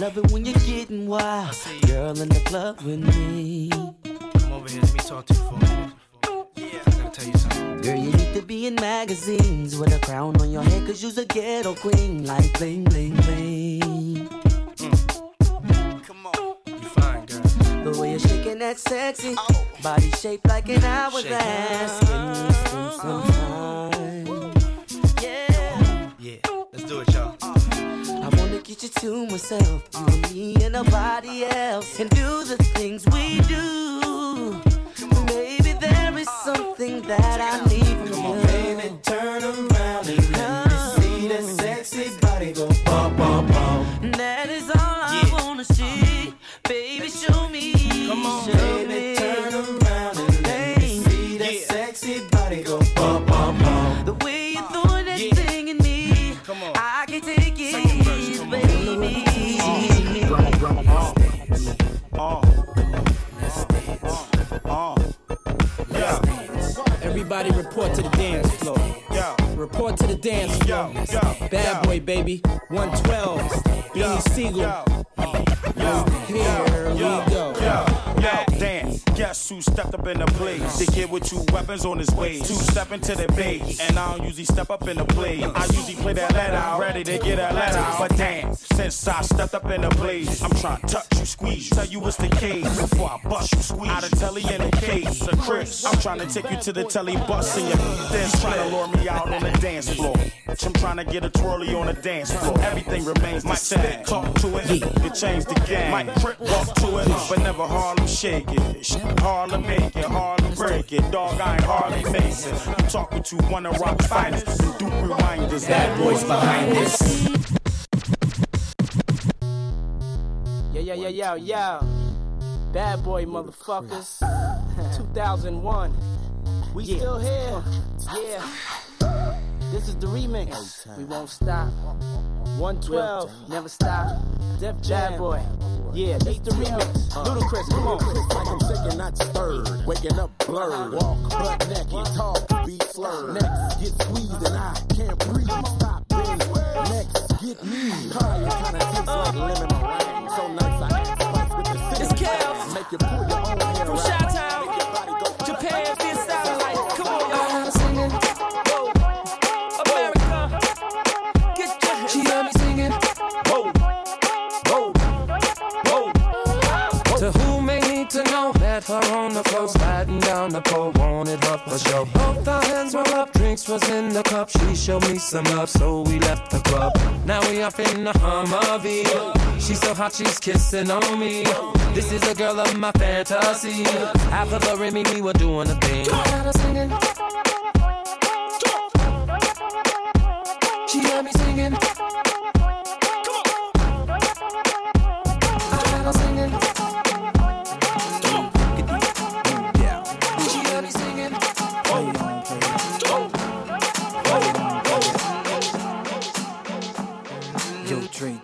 Love it when you're getting wild. Girl in the club with me. Come over here, let me talk to you for a minute. Yeah, I gotta tell you something. Girl, you need to be in magazines with a crown on your head, cause you's a ghetto queen. Like bling, bling, bling. Mm. Come on. You fine, girl. The way you're shaking that sexy oh. body shaped like an hourglass. Give me some time. Yeah. Yeah, let's do it, y'all. Get you to myself, you and me and nobody else, and do the things we do. Maybe there is something that I need from you. Baby, turn around Everybody report to the dance floor. Report to the dance floor. Bad boy, baby. 112. Beanie Sigel. Here we go. Yo, yo, dance. Guess who stepped up in the place? The kid with two weapons on his waist. Two step into the base. And I don't usually step up in the play. I usually play that let out. Ready to get a let out. But damn, since I stepped up in the place, I'm trying to touch you, squeeze. you, Tell you what's the case. Before I bust you, squeeze. Out of telly in the case. So Chris, I'm trying to take you to the telly bus in your then trying to lure me out on the dance floor. I'm trying to get a twirly on the dance floor. Everything remains the same. Talk to it, you change the game. Might crip walk to it, but never Harlem shake it. Sh- Harlem make it, Harlem break it. Dog, I ain't Harley Mason. You talking to one of rock's finest. You do reminders. Bad boys behind this. Yeah, yeah, yeah, yeah, yeah. Bad boy, motherfuckers. 2001. We still here. Yeah. This is the remix. We won't stop. 112. Never stop. Def Bad boy. Yeah, this the remix. Ludacris, come on. Like I'm shaking, not stirred. Waking up blurred. Walk butt naked. Talk, be slurred. Next, get squeezed and I can't breathe. Stop, baby. Next, get me. Higher kinda tastes like lemon meringue. So nice, I add spice with the It's cinnamon. Kev. Make your own the floor sliding down the pole wanted her for show. Both our hands were up, drinks was in the cup. She showed me some love, so we left the club. Now we off in the Humvee. She's so hot, she's kissing on me. This is a girl of my fantasy. Half of her and me, we were doing a thing. She heard me singing.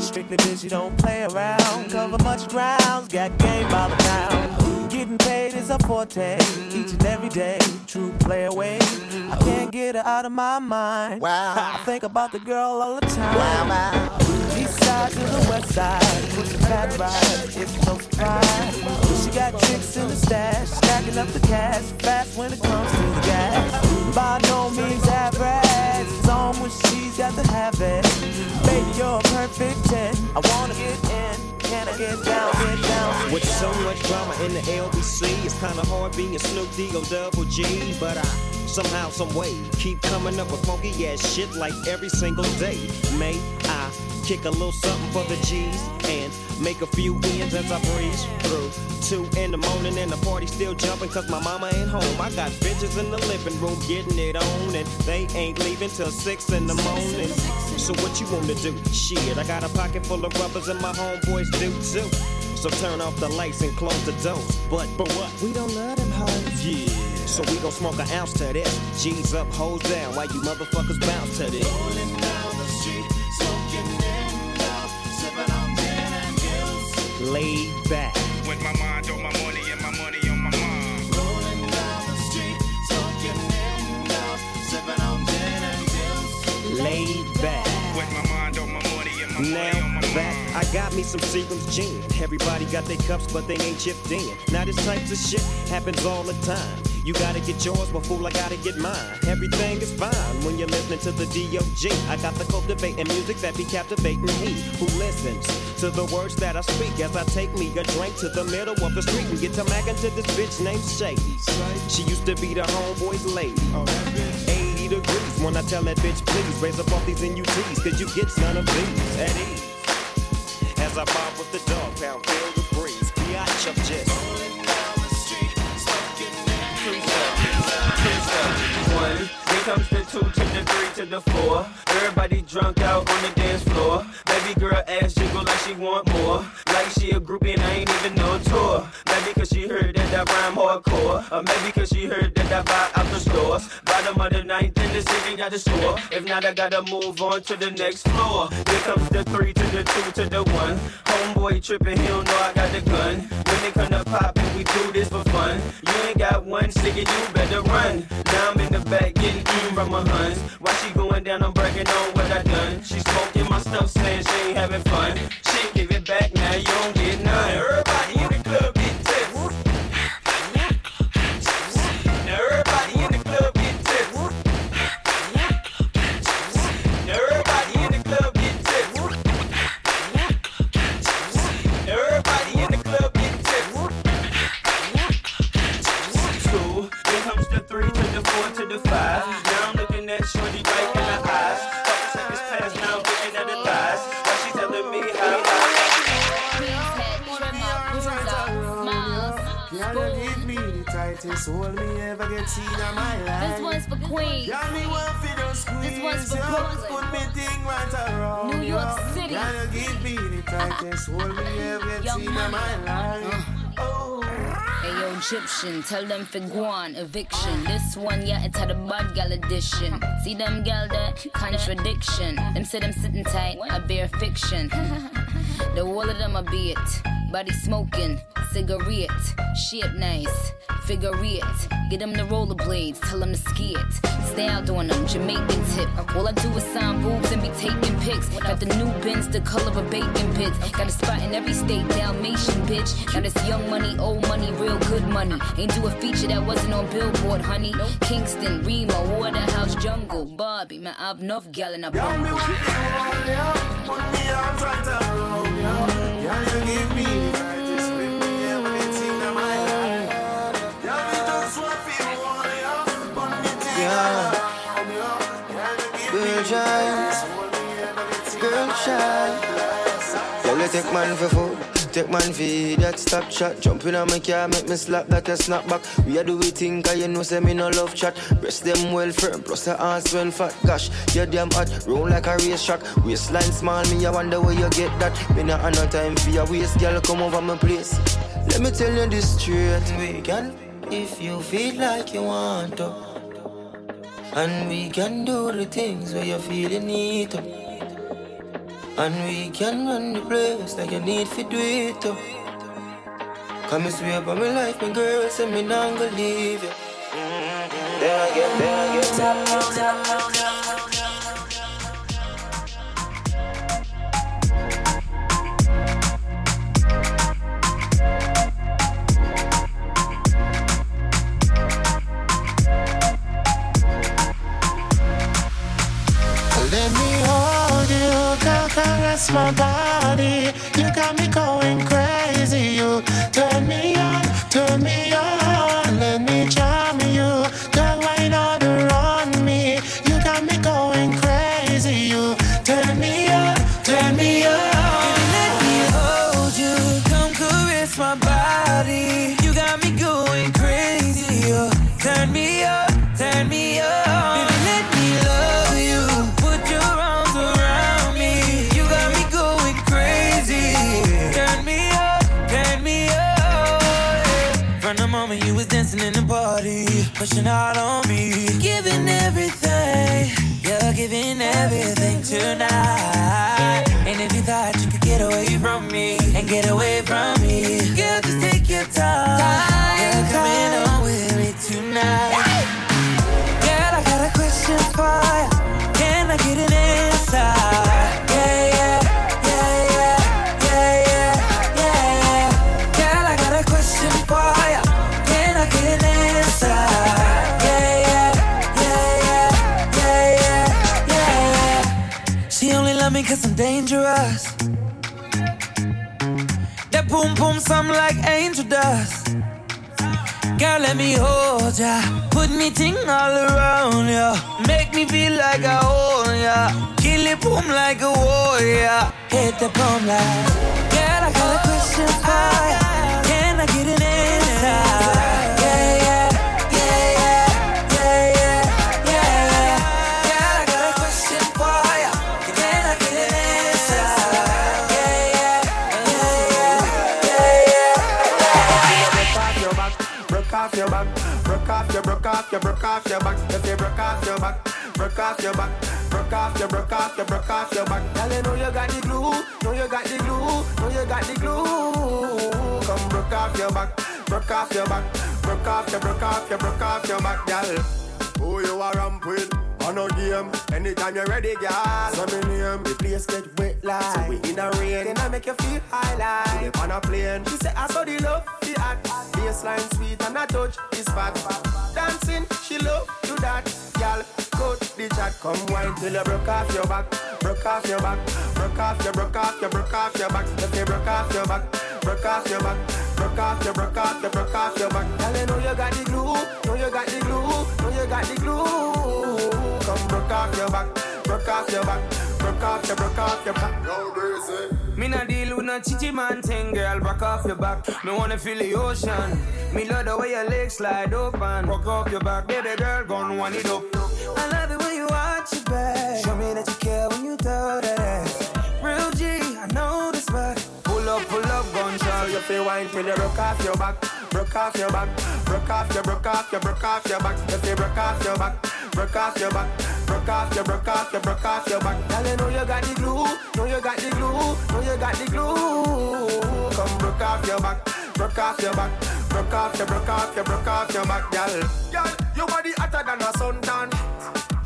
Strictly bitch, you don't play around. Cover much ground, got game by the pound. Getting paid is a forte, each and every day. True play away. I can't get her out of my mind. Wow. I think about the girl all the time. Wow, wow. Side to the west side, push the fat ride, it's no surprise. She got tricks in the stash, stacking up the cash, fast when it comes to the gas. By no means average, it's on when she's got to have it. Baby, you're a perfect 10. I wanna get in. Down, get down? With so much drama in the LBC, it's kinda hard being a Snoop D-O double G, but I somehow, some way keep coming up with funky ass shit like every single day. May I kick a little something for the G's and make a few ends as I breeze through. Two in the morning and the party still jumping cause my mama ain't home. I got bitches in the living room getting it on and they ain't leaving till six in the morning. So what you wanna do? Shit, I got a pocket full of rubbers and my homeboys do too. So turn off the lights and close the doors. But, but what? We don't love them hoes. Yeah. So we gon' smoke an ounce to this. G's up, hoes down, Why you motherfuckers bounce to this. Laid back. With my mind on my money and my money on my mind. Rolling down the street, smoking in love, sipping on gin and gills. Laid back. With my mind on my money and my money Now on my that mind. I got me some Seagram's gin. Everybody got their cups, but they ain't chipped in. Now this types of shit happens all the time. You gotta get yours, fool, I gotta get mine. Everything is fine when you're listening to the D.O.G. I got the cultivating music that be captivating he who listens to the words that I speak as I take me a drink to the middle of the street and get to mackin' to this bitch named Shady. She used to be the homeboy's lady. 80 degrees when I tell that bitch, please raise up all these NUTs, cause you get none of these at ease. As I bob with the dog pound, feel the breeze. Biatch up just. The three to the four. Everybody drunk out on the dance floor. Baby girl ass jiggle like she want more. Like she a groupie and I ain't even no tour. Maybe cause she heard that I rhyme hardcore. Or maybe cause she heard that I buy out the stores. Bottom of the ninth in the city got the score. If not, I gotta move on to the next floor. Here comes the three to the two to the one. Homeboy tripping, he don't know I got the gun. They come to poppin', we do this for fun. You ain't got one sticker, you better run. Now I'm in the back getting eaten from my huns. While she going down, I'm bragging on what I done. She smoking my stuff, saying she ain't having fun. She give it back, now you don't get none. Hold me ever get seen in my life. This one's for Queens. Girl, me want fi just squeeze This one's for. Brooklyn. Put me thing right around New York you. City. You give me the tightest hold me ever seen in my life. Uh. Oh. Ayo, Gyptian, tell them for guan, eviction. This one, yeah, it's had a bad gal edition. See them gal that contradiction. Them say them sitting tight, I bear fiction. the whole of them a be it. Body smoking, cigarette, shit nice, figure it. Get them the rollerblades, tell them to ski it. Stay out doing them, Jamaican tip. All I do is sign boobs and be taking pics. Got the new bins, the color of bacon bits. Got a spot in every state, Dalmatian bitch. Now this young money, old money, real good money. Ain't do a feature that wasn't on Billboard, honey. Kingston, Remo, Waterhouse, Jungle, Barbie, man, I've enough gal in a Girl, me bumble. want fi hold you. Put me arms right around you. Girl, you give me the tightest hold me ever get seen in my life. Girl, me just want fi hold you. Put me Yeah. Girl, shine. Girl, you take man for food. Take man feed that stop chat. Jumping on my car, make me slap that a snap back. We are do we think, cause you know, say me no love chat. Breast them well firm, plus the ass well fat. Gosh, you damn hot, roll like a race track. Waistline small, me, I wonder where you get that. Me not have no time for your waist, girl, come over my place. Let me tell you this straight. We can, if you feel like you want to. And we can do the things where you feel you need to. And we can run the place like you need to do it too. Come and swear by my life, my girl, say me not gonna leave you. Mm-hmm. Then again, then again. Let caress my body. You got me going crazy. You turn me on, turn me on. Me cause I'm dangerous. That boom boom something like angel dust. Girl, let me hold ya. Put me ting all around ya. Make me feel like I own ya. Kill it boom like a warrior. Hit the boom like. Girl, I got a question for ya. Can I get an off your, broke off your, back. If you broke off your back, broke off your back, broke off your, broke off your, broke off your back. Girl, you know you got the glue, know you got the glue, know you got the glue. Come broke off your back, broke off your back, broke off your, broke off your, broke off your back, girl. Who you are ramp? On no game, anytime you're ready, girl. So me name, the place get wet like. So we in a rain, then I make you feel high like. Dey on a plane, she say I saw the love, the act. Baseline sweet and a touch is fat. Dancing, she love do that, girl. Cut the chat, come wine till you broke off your back, broke off your back, broke off your, broke off your, broke off your back. If you broke off your back, broke off your back, broke off your, broke off your, broke off your back. Girl, you know you got the glue, know you got the glue, know you got the glue. Come off your back, broke off your back, broke off your, broke off your back. No crazy. Me not deal with no chichi man thing, girl. Back off your back. Me wanna feel the ocean. Me love the way your legs slide open. Rock off your back, baby girl, gon' wind it up. I love the way you watch your back. Show me that you care when you throw that ass. Real G, I know this back. Pull up, pull up, gun shot. You feel wine till you broke off your back, broke off your back, broke off your, broke off your, broke off your back. If you broke off your back, broke off your back, broke off your, broke off your, broke off your back. Girl, you know you got the glue, know you got the glue, know you got the glue. Come broke off your back, broke off your back, broke off your, broke off your, broke off your back, girl. Girl, your body hotter than a suntan.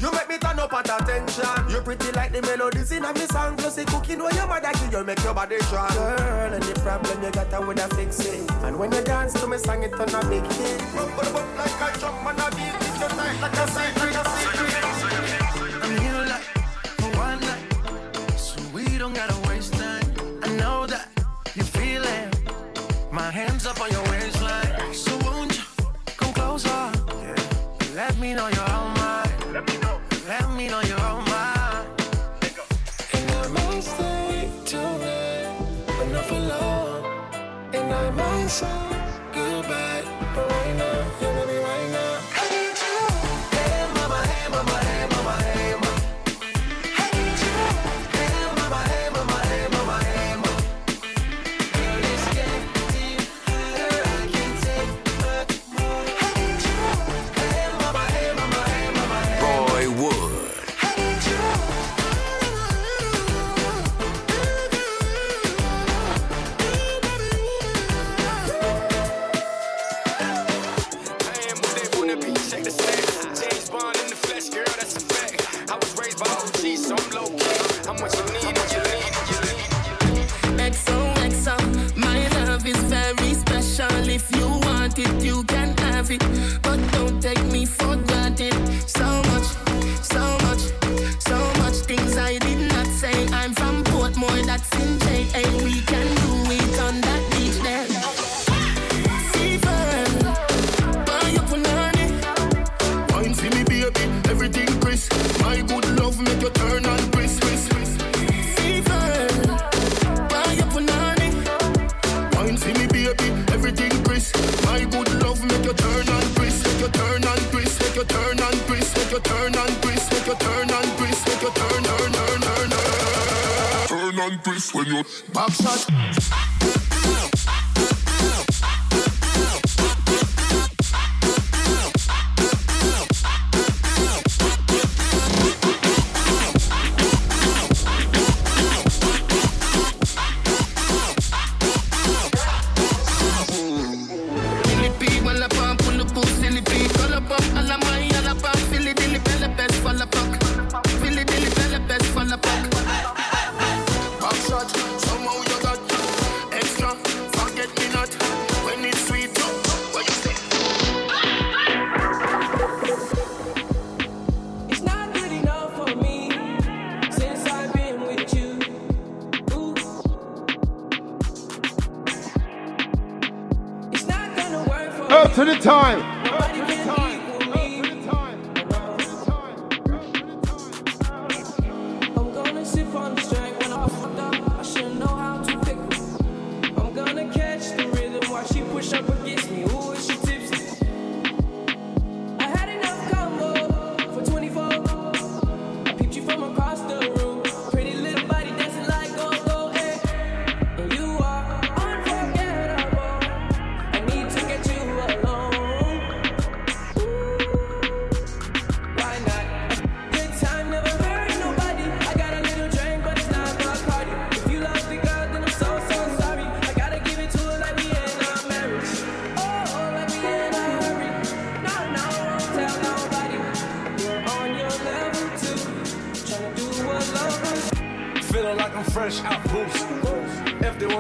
You make me turn up at attention. You pretty like the melodies in a me song. Plus the cooking when your mother kill you make your body strong. Girl, the problem you got I would have fix it. And when you dance to me song, it on a big hit. Rumble up like a drum and a beat. It's your tight like a sight, know that you feel it. My hands up on your waistline, so won't you come closer? Yeah. Let me know you're on mine. Let me know. Let me know you're on mine. And I might stay till then, but not for long. to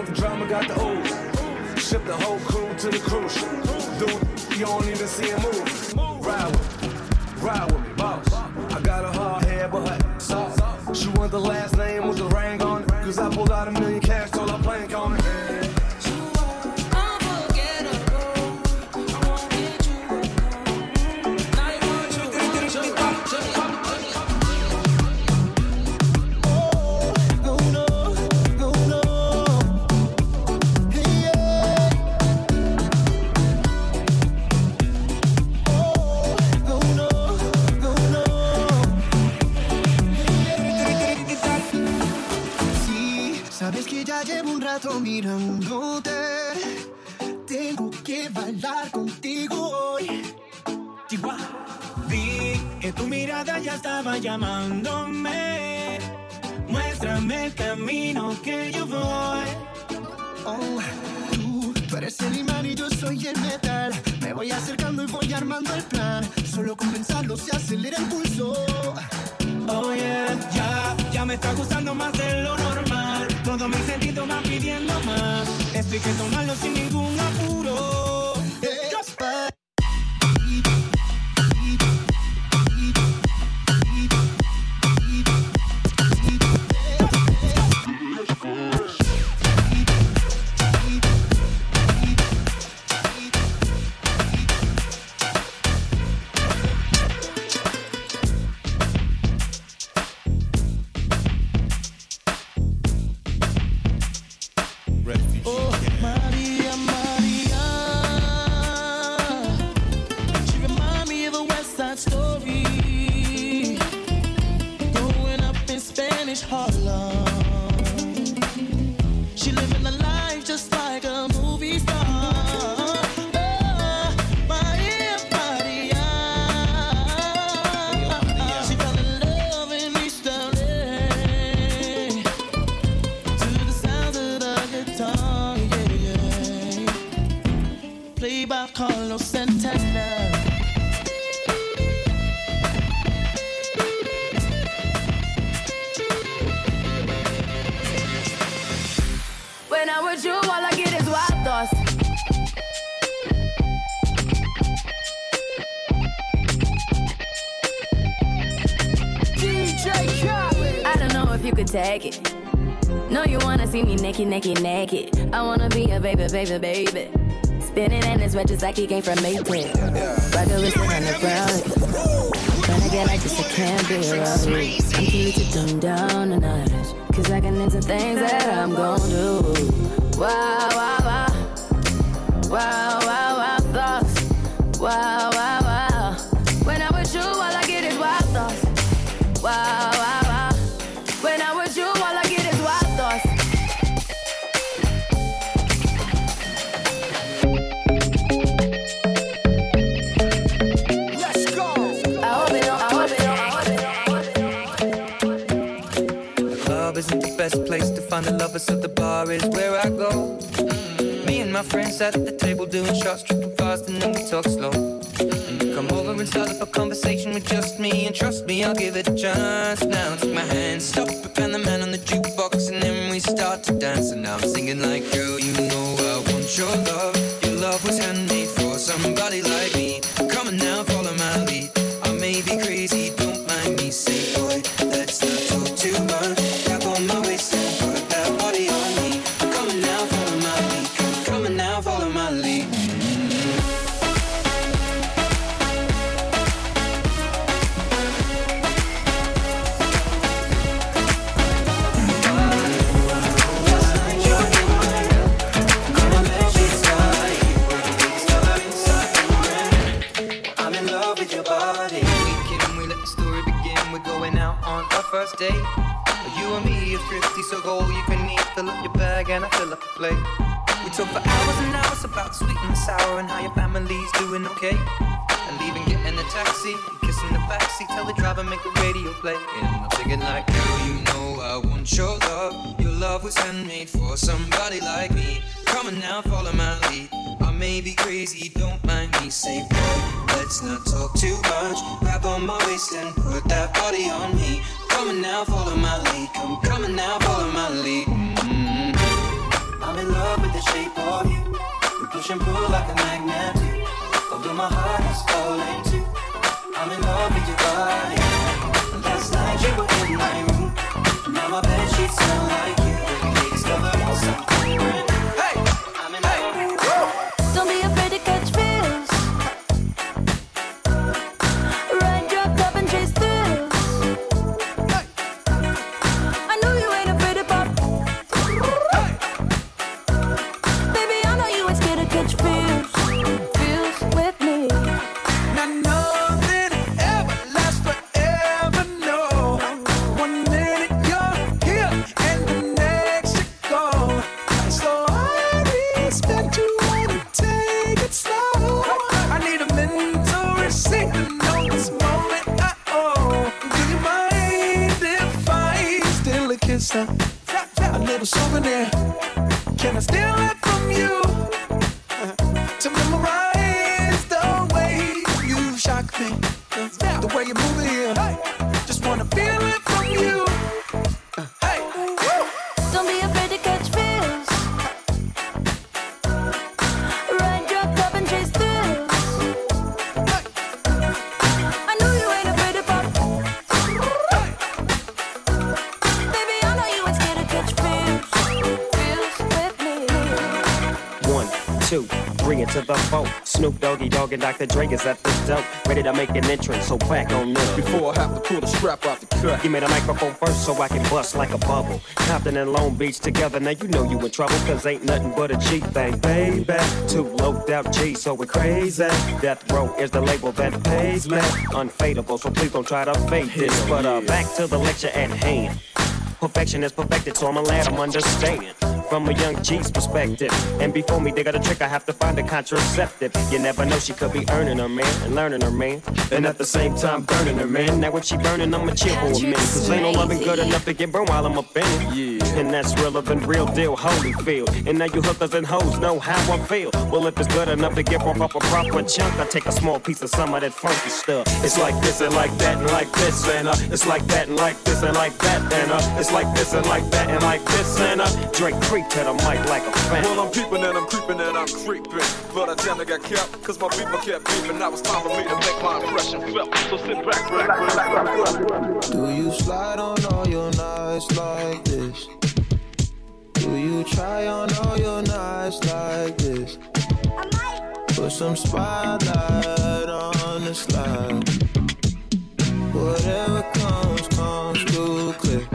off drama, got the old. Ship the whole crew to the cruise. Dude, you don't even see a move. Ride with me, ride with me, boss. I got a heart. mirándote. Tengo que bailar contigo hoy. Chihuahua. Vi que tu mirada ya estaba llamándome. Muéstrame el camino que yo voy. Oh, tú, tú eres el imán y yo soy el metal. Me voy acercando y voy armando el plan. Solo con pensarlo se acelera el pulso. Oh yeah, ya, ya me está gustando más de lo normal. Todo mi sentido va pidiendo más. Esto hay que tomarlo sin ningún apuro. Naked, naked, naked. I wanna be a baby, baby, baby. Spinning in his red just like he came from Maytag. Rock a wrist on the ground. When I get like this, I can't be you. I'm too to dumb down a notch. Cause I can into things that I'm gon' do. Wow, wow, wow. Wow, wow, wow, thoughts. Wow. Find the lovers, so the bar is where I go. Mm. Me and my friends sat at the table doing shots, tripping fast, and then we talk slow. And you come over and start up a conversation with just me, and trust me, I'll give it a chance. Now take my hand, stop it, and the man on the jukebox, and then we start to dance. And I'm singing like, girl, you know I want your love. Your love was handmade for somebody like plate. We talk for hours and hours about sweet and sour and how your family's doing okay. And leaving, getting a taxi, kissing the backseat. Tell the driver make the radio play. And I'm thinking like, girl, you know I want your love. Your love was handmade for somebody like me. Come on now, follow my lead. I may be crazy, don't mind me. Say, boy, let's not talk too much. Grab on my waist and put that body on me. Come on now, follow my lead. Come, on now, follow my lead. I'm in love with the shape of you. We push and pull like a magnet do. Although my heart is falling too. I'm in love with your body. And Dr. Dre is at the dope. Ready to make an entrance, so back on up. Before I have to pull the strap out the cut. Give me the microphone first so I can bust like a bubble. Compton and Long Beach together, now you know you in trouble, cause ain't nothing but a G thing, baby. Two low out G, so we crazy. Death Row is the label that pays me. Unfadable, so please don't try to fake this. But uh, back to the lecture at hand. Perfection is perfected, so I'ma let 'em understand. From a young G's perspective. And before me they got a trick, I have to find a contraceptive. You never know, she could be earning her man and learning her man. And at the same time, burning her man. Now when she burning, I'ma chill for a minute. Cause ain't no loving good enough to get burned while I'm up in it. Yeah. And that's relevant, real deal, Holyfield. And now you hookers and hoes know how I feel. Well, if it's good enough to get off up a proper chunk, I take a small piece of some of that funky stuff. It's like this and like that and like this and uh, it's like that and like this and like that and uh, it's like this and like that and like this and uh, Dre creep to the mic like a fan. Well, I'm peeping and I'm creeping and I'm creeping. But I damn near got kept, cause my people kept beeping. Now it's time for me to make my impression. passion felt. So sit back, relax, relax, relax. Do you slide on all your nights like this? Do you try on all your nights like this? Put some spotlight on the slide. Whatever comes, comes too clear.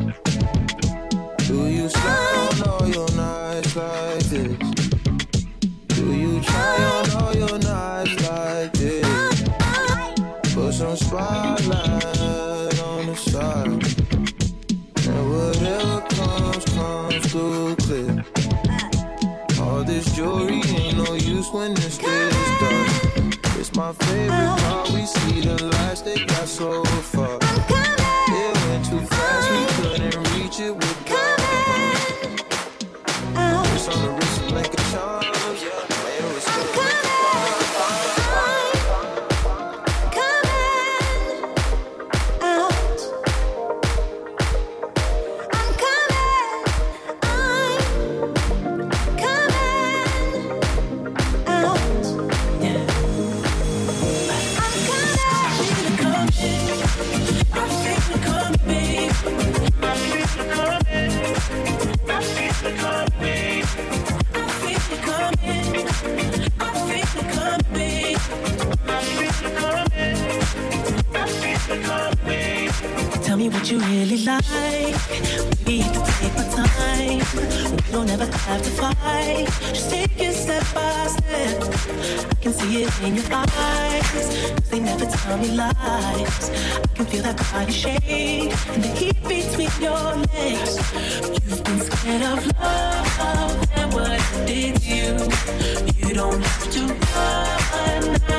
Some spotlight on the side. And whatever comes, comes too clear. All this jewelry ain't no use when this is dark. It's my favorite part. We see the lights they got so far. What you really like. We have to take our time. We don't ever have to fight. Just take it step by step. I can see it in your eyes. they never tell me lies. I can feel that body shake and the heat between your legs. You've been scared of love and what it did to you. You don't have to run.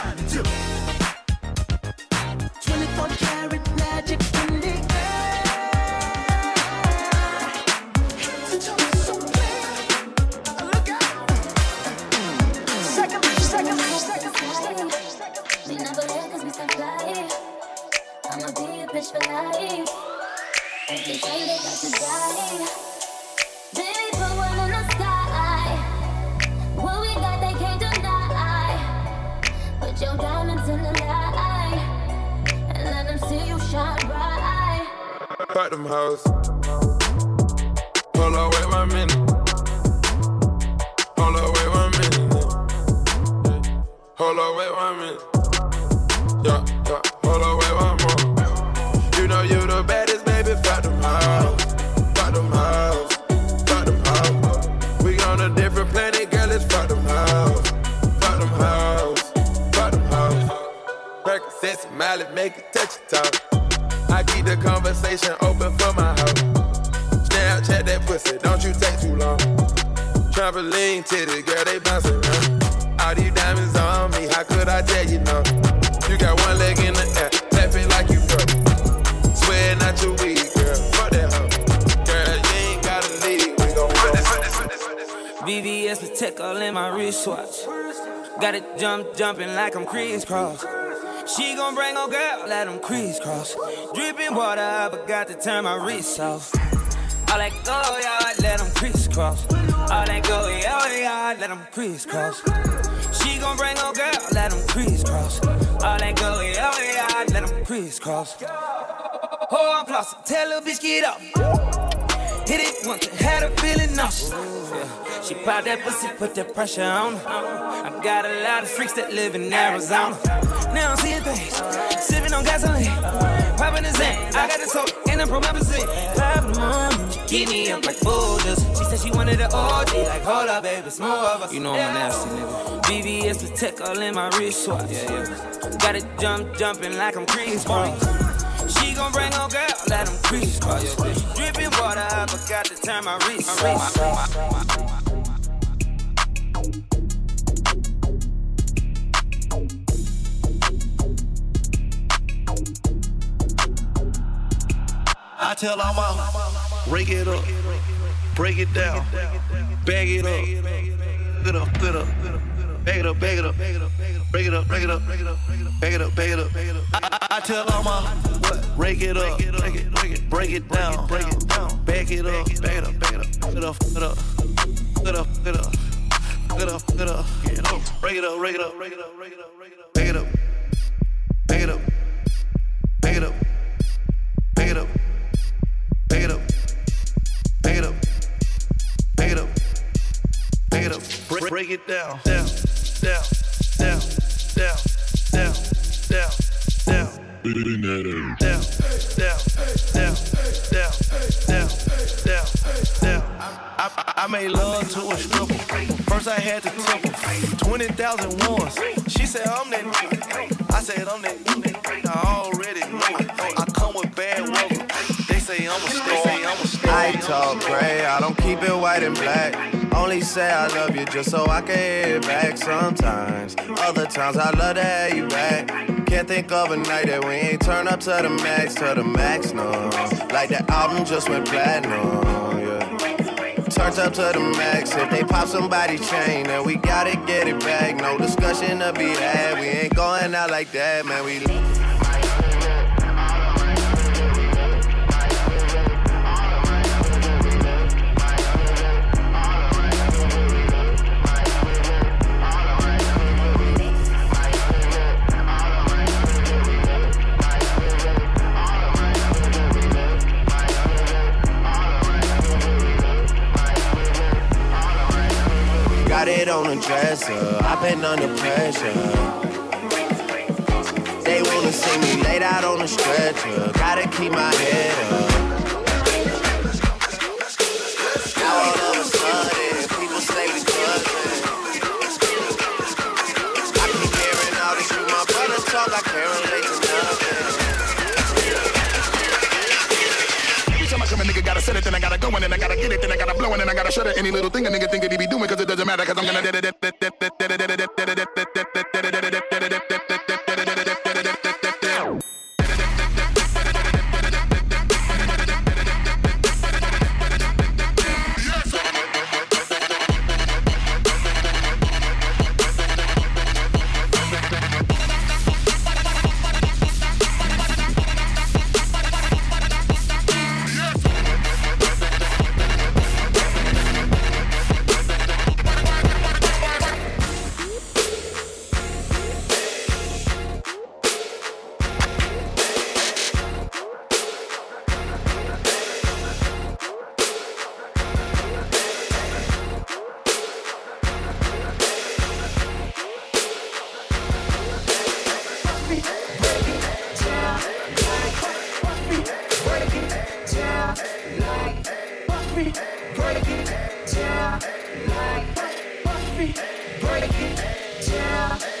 pussy, don't you take too long. Trampoline titty, girl, they bouncing around. All these diamonds on me, how could I tell you no? You got one leg in the air, tap it like you broke. Swear not your weed, girl. Fuck that hoe. Girl, you ain't gotta leave, we gon' run. VVS Patek all in my wristwatch. Got it jump, jumping like I'm Kris Kross. She gon' bring her girl, let them crisscross. Dripping water, I forgot to turn my wrist off. All that go yard, let them crisscross. All that go yard, let them crisscross. She gon' bring her girl, let them crisscross. All that go yard, let them crisscross. Oh, I'm tell little bitch get up. Hit it once and had her feeling nauseous. Yeah. She popped that pussy, put that pressure on her. I got a lot of freaks that live in Arizona. Now I'm seeing things, sipping on gasoline, popping the zen. I got the soap and the. Popping money, keep me up like boulders. She said she wanted an OG, like hold up, baby, it's more of us. You know I'm a nasty nigga. VVS Patek all in my wristwatch. Yeah, yeah. Got it jump, jumping like I'm Chris Brown. She gon' bring her girl, let them crease cross. Dripping water, I forgot to turn my wrist. My wrist. I tell all my break it up, break it down, bag it up, get up, get up, bag it up, bag it up, break it up, break it up, bag it up, bag it up, bag it up. I, I, I tell all my break it up, break it, break it, break it down, break it down, bag it up, bag it up, bag it up, get up, get up, get up, get up, get up, get up, get up, break it up, break it up, break it up, break it up, break it up, bag it up, bag it up, break it down, down, down, down, down, down, down, down. In that air. Down, down, down, down, down, down, down. I, I, I made love to a stripper. First I had to tip her. 20,000 once. She said, I'm that nigga. I said, I'm that nigga. I already know it. I come with bad weather. They say I'm a star. I talk gray. I don't keep it white and black. Only say I love you just so I can hear it back sometimes. Other times I love to have you back. Can't think of a night that we ain't turn up to the max, to the max, no. Like the album just went platinum, yeah. Turned up to the max. If they pop somebody's chain, then we gotta get it back. No discussion to be had. We ain't going out like that, man. We. Dresser. I've been under pressure. They wanna see me laid out on the stretcher. Gotta keep my head up. Now all of a sudden, people say we cousin. I keep hearing all this through my brother talk. I can't relate to nothing. Every time I come, a nigga gotta set it, then I gotta go, and then I gotta get it, then I gotta blow, and then I gotta shut it. Any little thing a nigga think that he be doing, cause it doesn't matter, cause I'm gonna. Julio, so でも。break it down like, fuck me, break it down.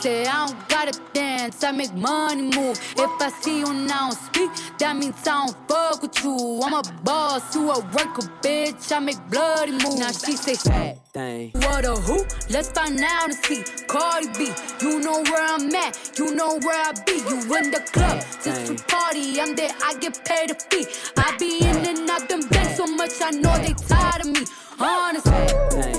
Say I don't gotta dance, I make money move. If I see you now speak, that means I don't fuck with you. I'm a boss, you a worker, bitch. I make bloody moves. Now she say fat thing. What a who? Let's find out and see. Cardi B, you know where I'm at, you know where I be. You in the club, just to party. I'm there, I get paid a fee. I be in and out them bands so much, I know they tired of me. Honestly,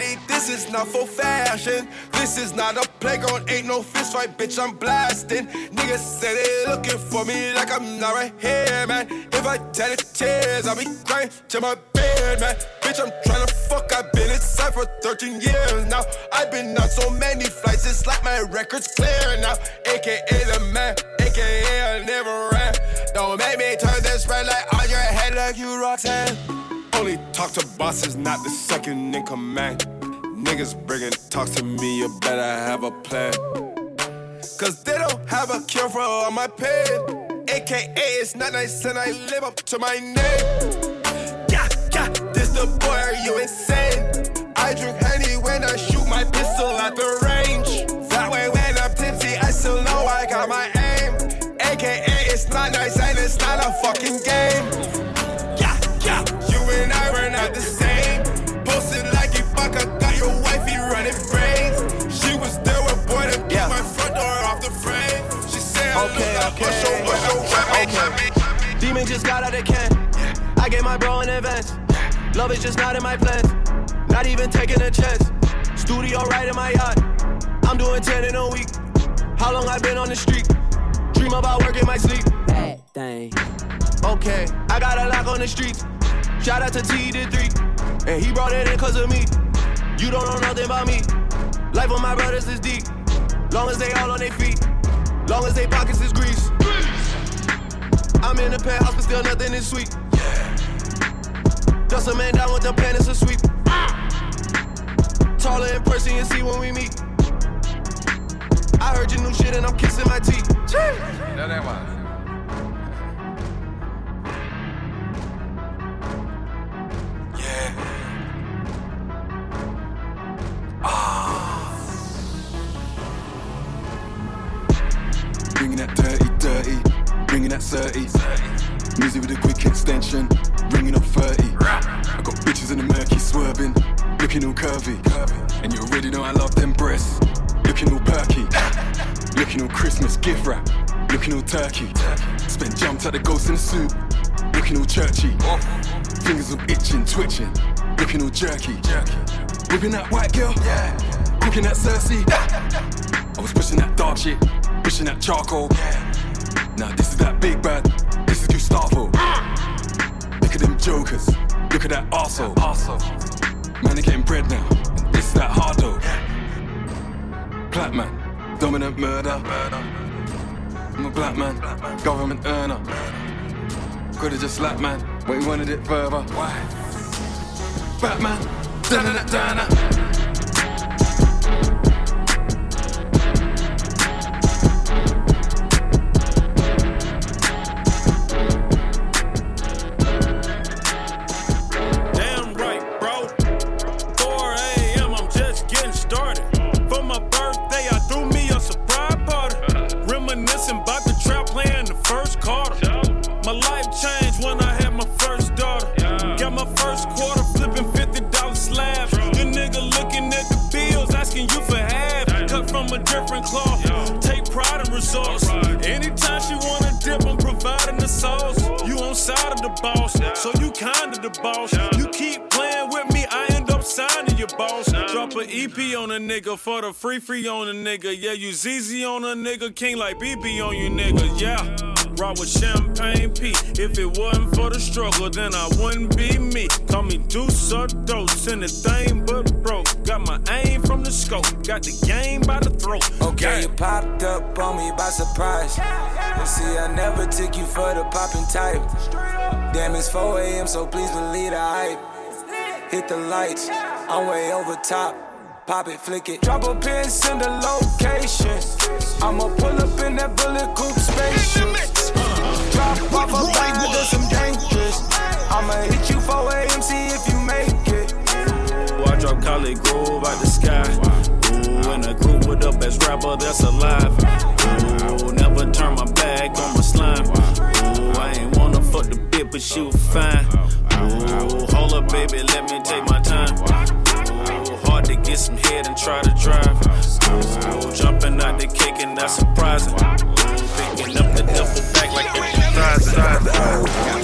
body. This is not for fashion. This is not a playground. Ain't no fist fight, bitch. I'm blasting. Niggas say they looking for me like I'm not right here, man. If I tell the tears, I'll be crying to my bed, man. Bitch, I'm trying to fuck. I've been inside for 13 years now. I've been on so many flights. It's like my record's clear now. AKA the man. AKA I never ran. Don't make me turn this red light on your head like you Roxanne. Only talk to bosses, not the second in command. Niggas bringing talks to me, you better have a plan. Cause they don't have a cure for all my pain. AKA, it's not nice and I live up to my name. Yeah, yeah, this the boy, are you insane? I drink honey when I shoot my pistol at the range. Fucking game. Yeah, yeah, you and I were not the same. Posted like Ibaka, got your wifey running brains. She was there with boy to get my front door off the frame. She said, Okay, okay, okay. Demon just got out of can. I gave my bro in advance. Love is just not in my plans. Not even taking a chance. Studio right in my yacht. I'm doing 10 in a week. How long I been on the street? Dream about work in my sleep. That thing. Okay, I got a lock on the streets. Shout out to T did three. And he brought it in cause of me. You don't know nothing about me. Life of my brothers is deep. Long as they all on their feet. Long as they pockets is grease. I'm in the penthouse, but still nothing is sweet. Just a man down with the pen, it's a sweep. Taller in person, you see when we meet. I heard your new shit and I'm kissing my teeth. No, that. Bringing dirty, dirty, bringing that 30. Music with a quick extension, ringing up 30. I got bitches in the murky swerving, looking all curvy. And you already know I love them breasts, looking all perky. Looking all Christmas gift wrap, looking all turkey. Spent jumped at the ghost in the soup, looking all churchy. Fingers all itching, twitching, looking all jerky. Whipping that white girl, yeah. cooking that Cersei. I was pushing that dark shit, pushing that charcoal. Now this is that big bad, this is Gustavo. Look at them jokers, look at that arsehole. Man, they getting bread now, this is that hard dough. Black man, dominant murder. I'm a black man, government earner. Could've just slapped man, but he wanted it further. Why? Batman, dun dun dun Damn so you kinda the boss. You keep playing with me, I end up signing your boss. Drop an EP on a nigga for the free free on a nigga. Yeah, you ZZ on a nigga, king like BB on you nigga. Yeah. Rock with champagne P. If it wasn't for the struggle, then I wouldn't be me. Call me Deuce or Dose, anything but broke. Got my aim from the scope, got the game by the throat. Okay, you popped up on me by surprise. And see, I never took you for the popping type. Damn, it's 4 a.m., so please believe the hype. Hit the lights, I'm way over top. Pop it, flick it. Drop a pin, send a location. I'ma pull up in that bullet coupe spaceship. Drop off a bag of some dangerous. I'ma hit you 4 a.m., see if you make it. Ooh, I drop Collie Grove out the sky. Ooh, in a group with the best rapper that's alive. Ooh, never turn my back on my slime. Ooh, I ain't but she fine. Ooh, hold up, baby, let me take my time. Ooh, hard to get some head and try to drive. Ooh, jumping out the cake and that's surprising. Ooh, picking up the duffel bag like it's surprising.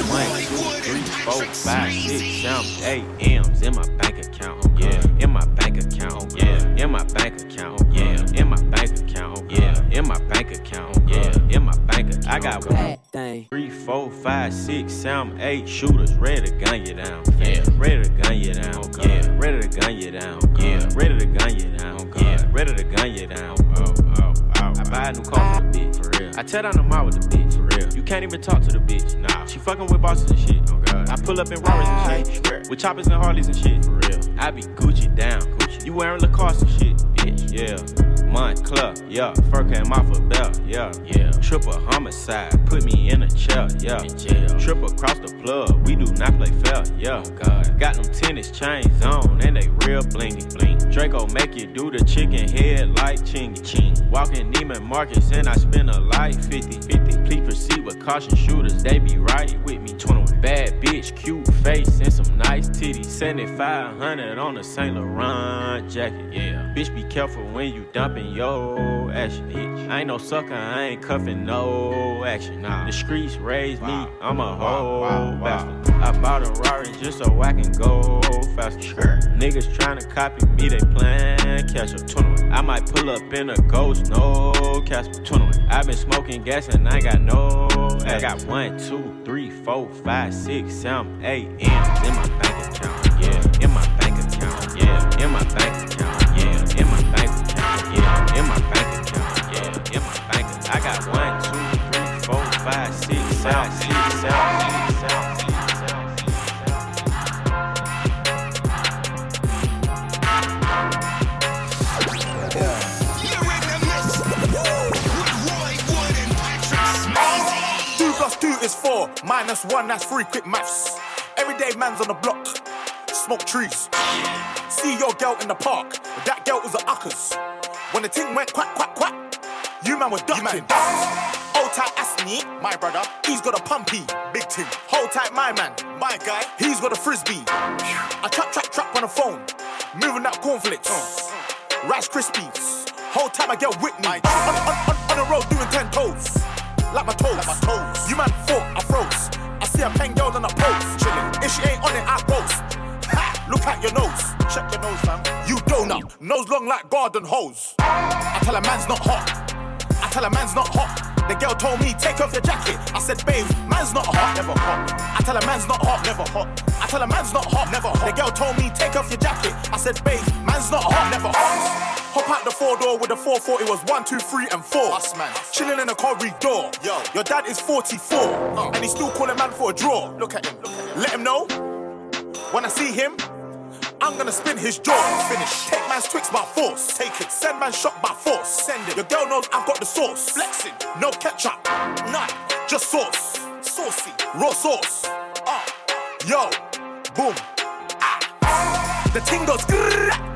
One, two, three, four, five, six, seven, eight M's in my bank account. Yeah, in my bank account. Yeah, in my bank account. Yeah, in my bank account. Yeah, in my bank account. Yeah, in my bank. I got one. Thing. Three, four, five, six, seven, eight shooters ready to gun you down. Yeah, ready to gun you down. Oh, yeah, ready to gun you down. Yeah, uh, ready to gun you down. Oh, yeah, ready to gun you down. Oh, oh, oh. oh I buy a new car for the bitch. For real. I tear down the mall with the bitch. For real. You can't even talk to the bitch. Nah. She fucking with bosses and shit. Oh god. I pull up in Raris and shit. With choppers and Harleys and shit. For real. I be Gucci down. Gucci. You wearing Lacoste and shit, bitch. Yeah. Moncler. Yeah. Fur came off a belt. Yeah. Yeah. Triple homicide. Put me in a chair. Yeah. Trip across the plug. We do not play fair. Yeah. Oh god. Got them tennis chains on and they real blingy. Bling. Draco make you do the chicken head like chingy. Ching. Walking Neiman Marcus and I spend a light 50. 50. Please proceed with caution shooters. They be right with me. 21. Bad bitch, cute face and some nice titties. 7500 on a Saint Laurent jacket. Yeah. Bitch, be careful when you dumping yo action. Bitch. I ain't no sucker. I ain't cuffing no action. Nah. The streets raised me. I'm a whole bastard. I bought a Rari just so I can go faster. Niggas tryna copy me, they plan catch up. 21. I might pull up in a ghost, no Casper. 21. I been smoking gas and I got no. I got one, two, three, four, five, six, seven, eight M's in my got one, two, three, four, five, six, seven, six, seven, six, seven, six, seven. Two plus two is four, minus one, that's three. Quick maths. Everyday man's on the block, smoke trees. See your girl in the park, that girl was a uckers. When the thing went quack, quack, quack, you man were ducking. Hold tight, Asni, my brother, he's got a pumpy, big thing. Hold tight, my man, my guy, he's got a frisbee. I trap, trap, trap on the phone, moving that cornflakes, oh. Rice Krispies. Whole time I get Whitney, on, on, on, on the road doing ten toes like my toes. Like my toes. You man thought I froze. I see a pen girl on a post. Chilling. If she ain't on it, I post. Ha! Look at your nose. Check your nose, fam. You donut. Nose long like garden hose. I tell a man's not hot. I tell a man's not hot. The girl told me, take off your jacket. I said, babe, man's not hot, never hot. I tell a man's not hot, never hot. I tell a man's not hot, never hot. The girl told me, take off your jacket. I said, babe, man's not hot, never hot. Hop out the four door with the 440 was one, two, three, and four. Us, man. Chilling in the corridor. Yo, your dad is 44, and he's still calling man for a draw. Look at him, look at him. Let him know when I see him. I'm gonna spin his jaw. Finish. Take man's Twix by force. Take it. Send man shot by force. Send it. Your girl knows I've got the sauce. Flexing. No ketchup. None. Just sauce. Saucy. Raw sauce. Ah. Yo. Boom. Ah. The ting goes. grrrr.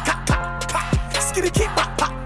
Skitty keep pop, pa,